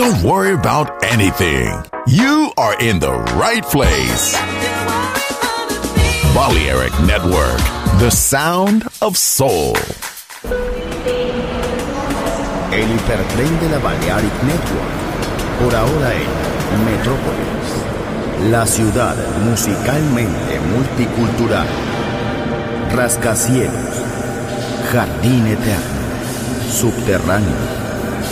Don't worry about anything. You are in the right place. Balearic Network, the sound of soul. El hipertren de la Balearic Network. Por ahora en Metrópolis. La ciudad musicalmente multicultural. Rascacielos. Jardín eterno. Subterráneo.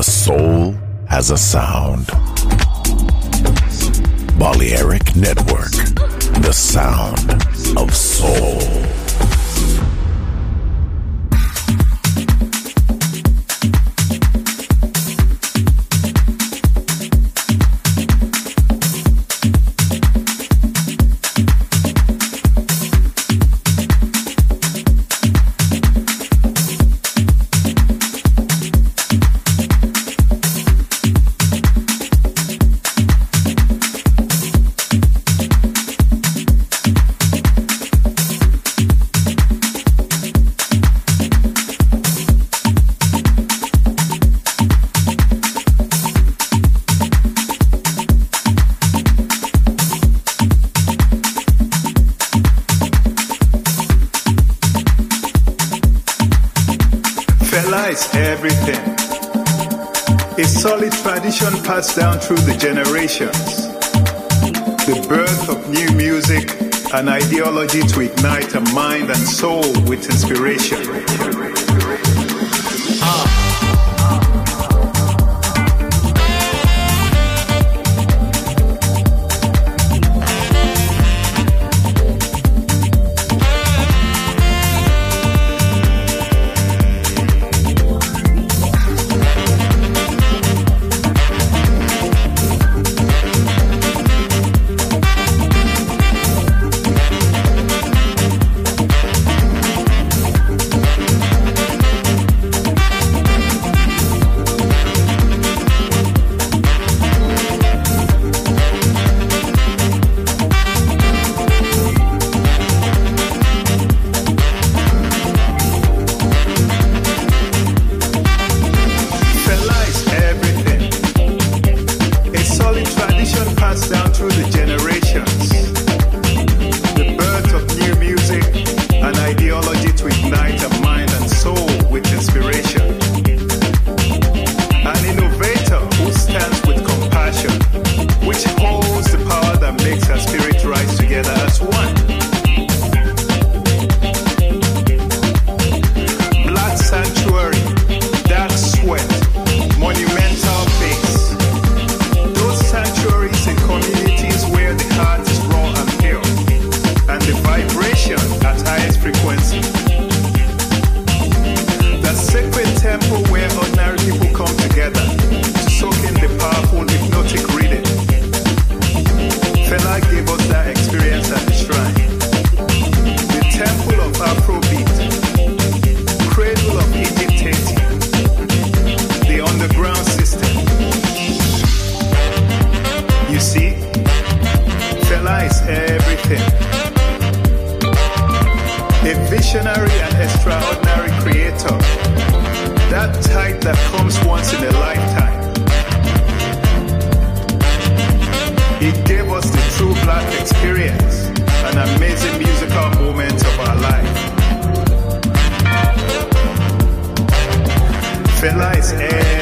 The soul has a sound. Balearic Network, the sound of soul. an ideology to ignite a mind and soul with inspiration. traffic lights eh? and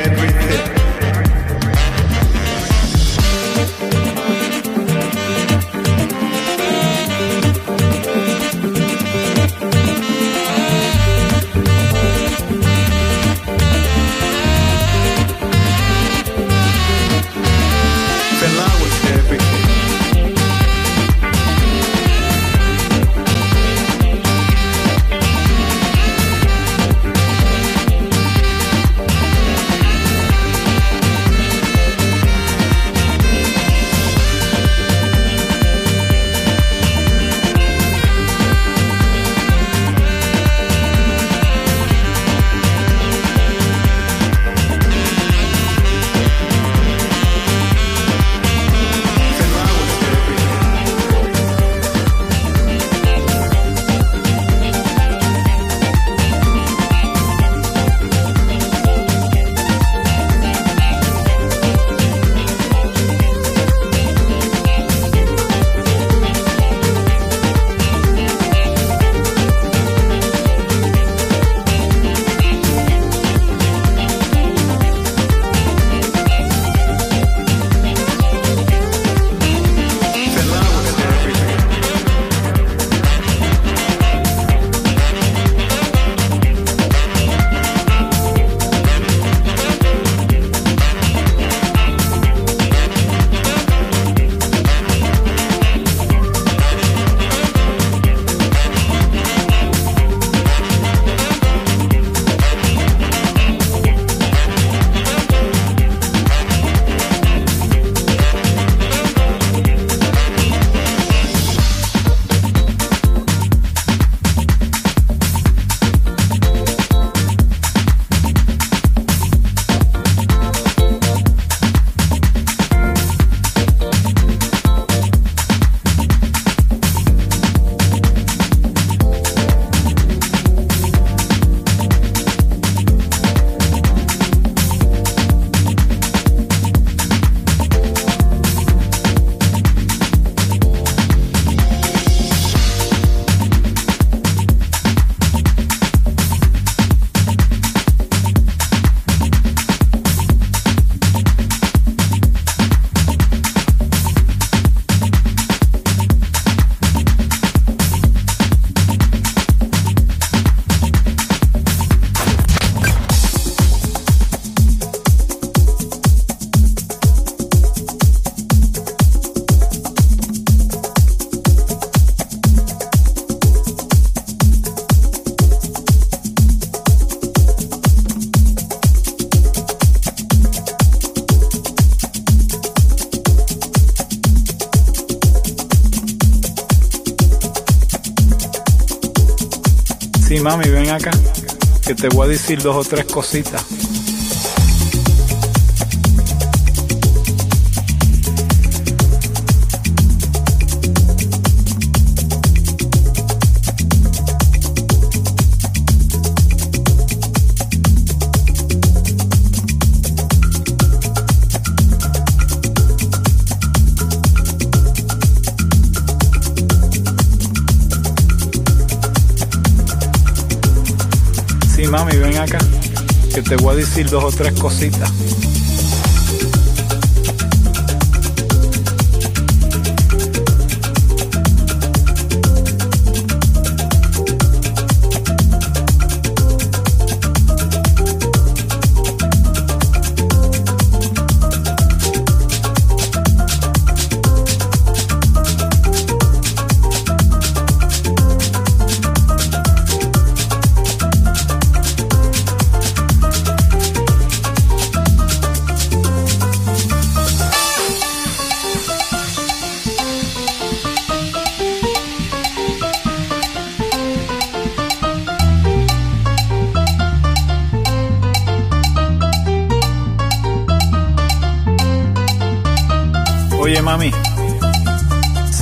te voy a decir dos o tres cositas. Decir dos o tres cositas.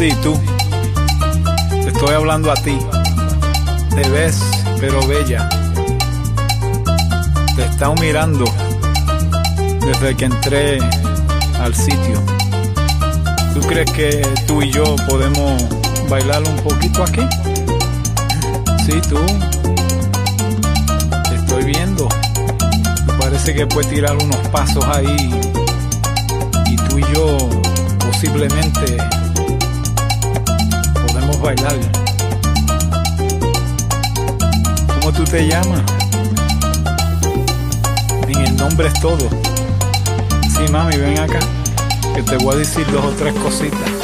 Sí, tú. Te estoy hablando a ti. Te ves, pero bella. Te estado mirando desde que entré al sitio. ¿Tú crees que tú y yo podemos bailar un poquito aquí? Sí, tú. Te estoy viendo. Parece que puedes tirar unos pasos ahí. Y tú y yo posiblemente bailar. ¿Cómo tú te llamas? En el nombre es todo. Sí, mami, ven acá, que te voy a decir dos o tres cositas.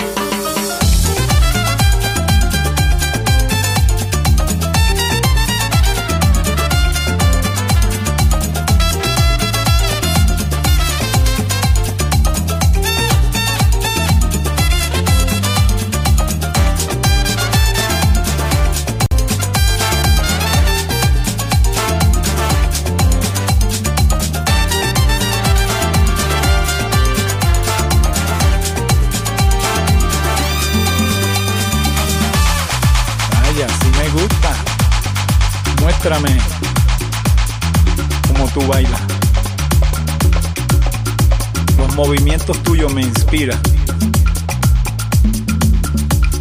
Muéstrame cómo tú bailas. Los movimientos tuyos me inspiran.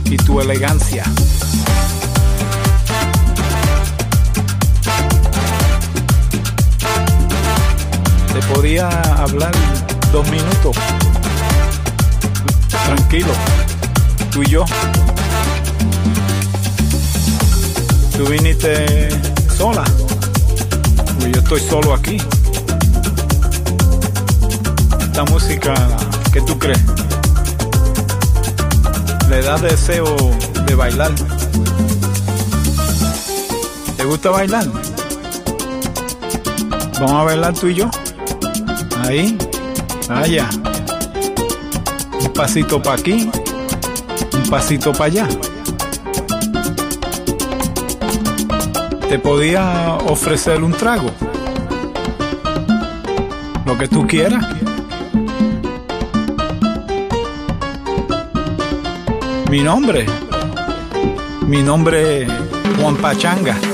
Y tu elegancia. Te podía hablar dos minutos. Tranquilo. Tú y yo. Tú viniste sola. Yo estoy solo aquí. Esta música, ¿qué tú crees? Le da deseo de bailar. ¿Te gusta bailar? Vamos a bailar tú y yo. Ahí, allá. Un pasito para aquí, un pasito para allá. Te podía ofrecer un trago. Lo que tú quieras. Mi nombre. Mi nombre es Juan Pachanga.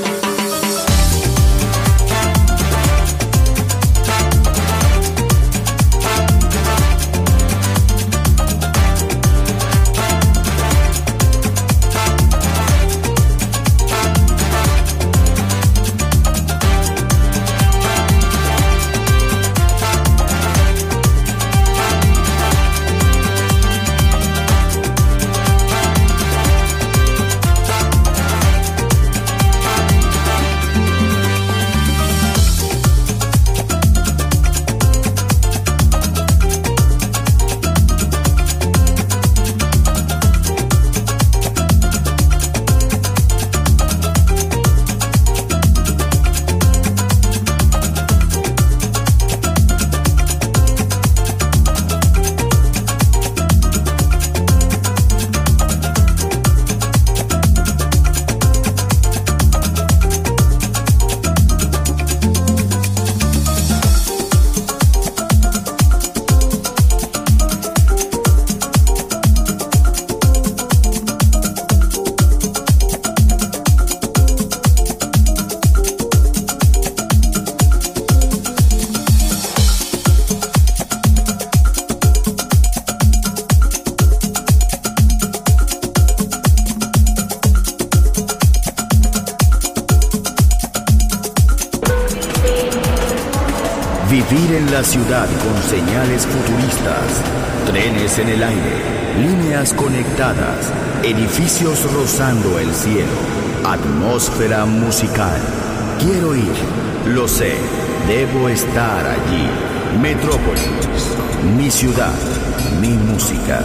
musical. Quiero ir, lo sé, debo estar allí. Metrópolis, mi ciudad, mi música.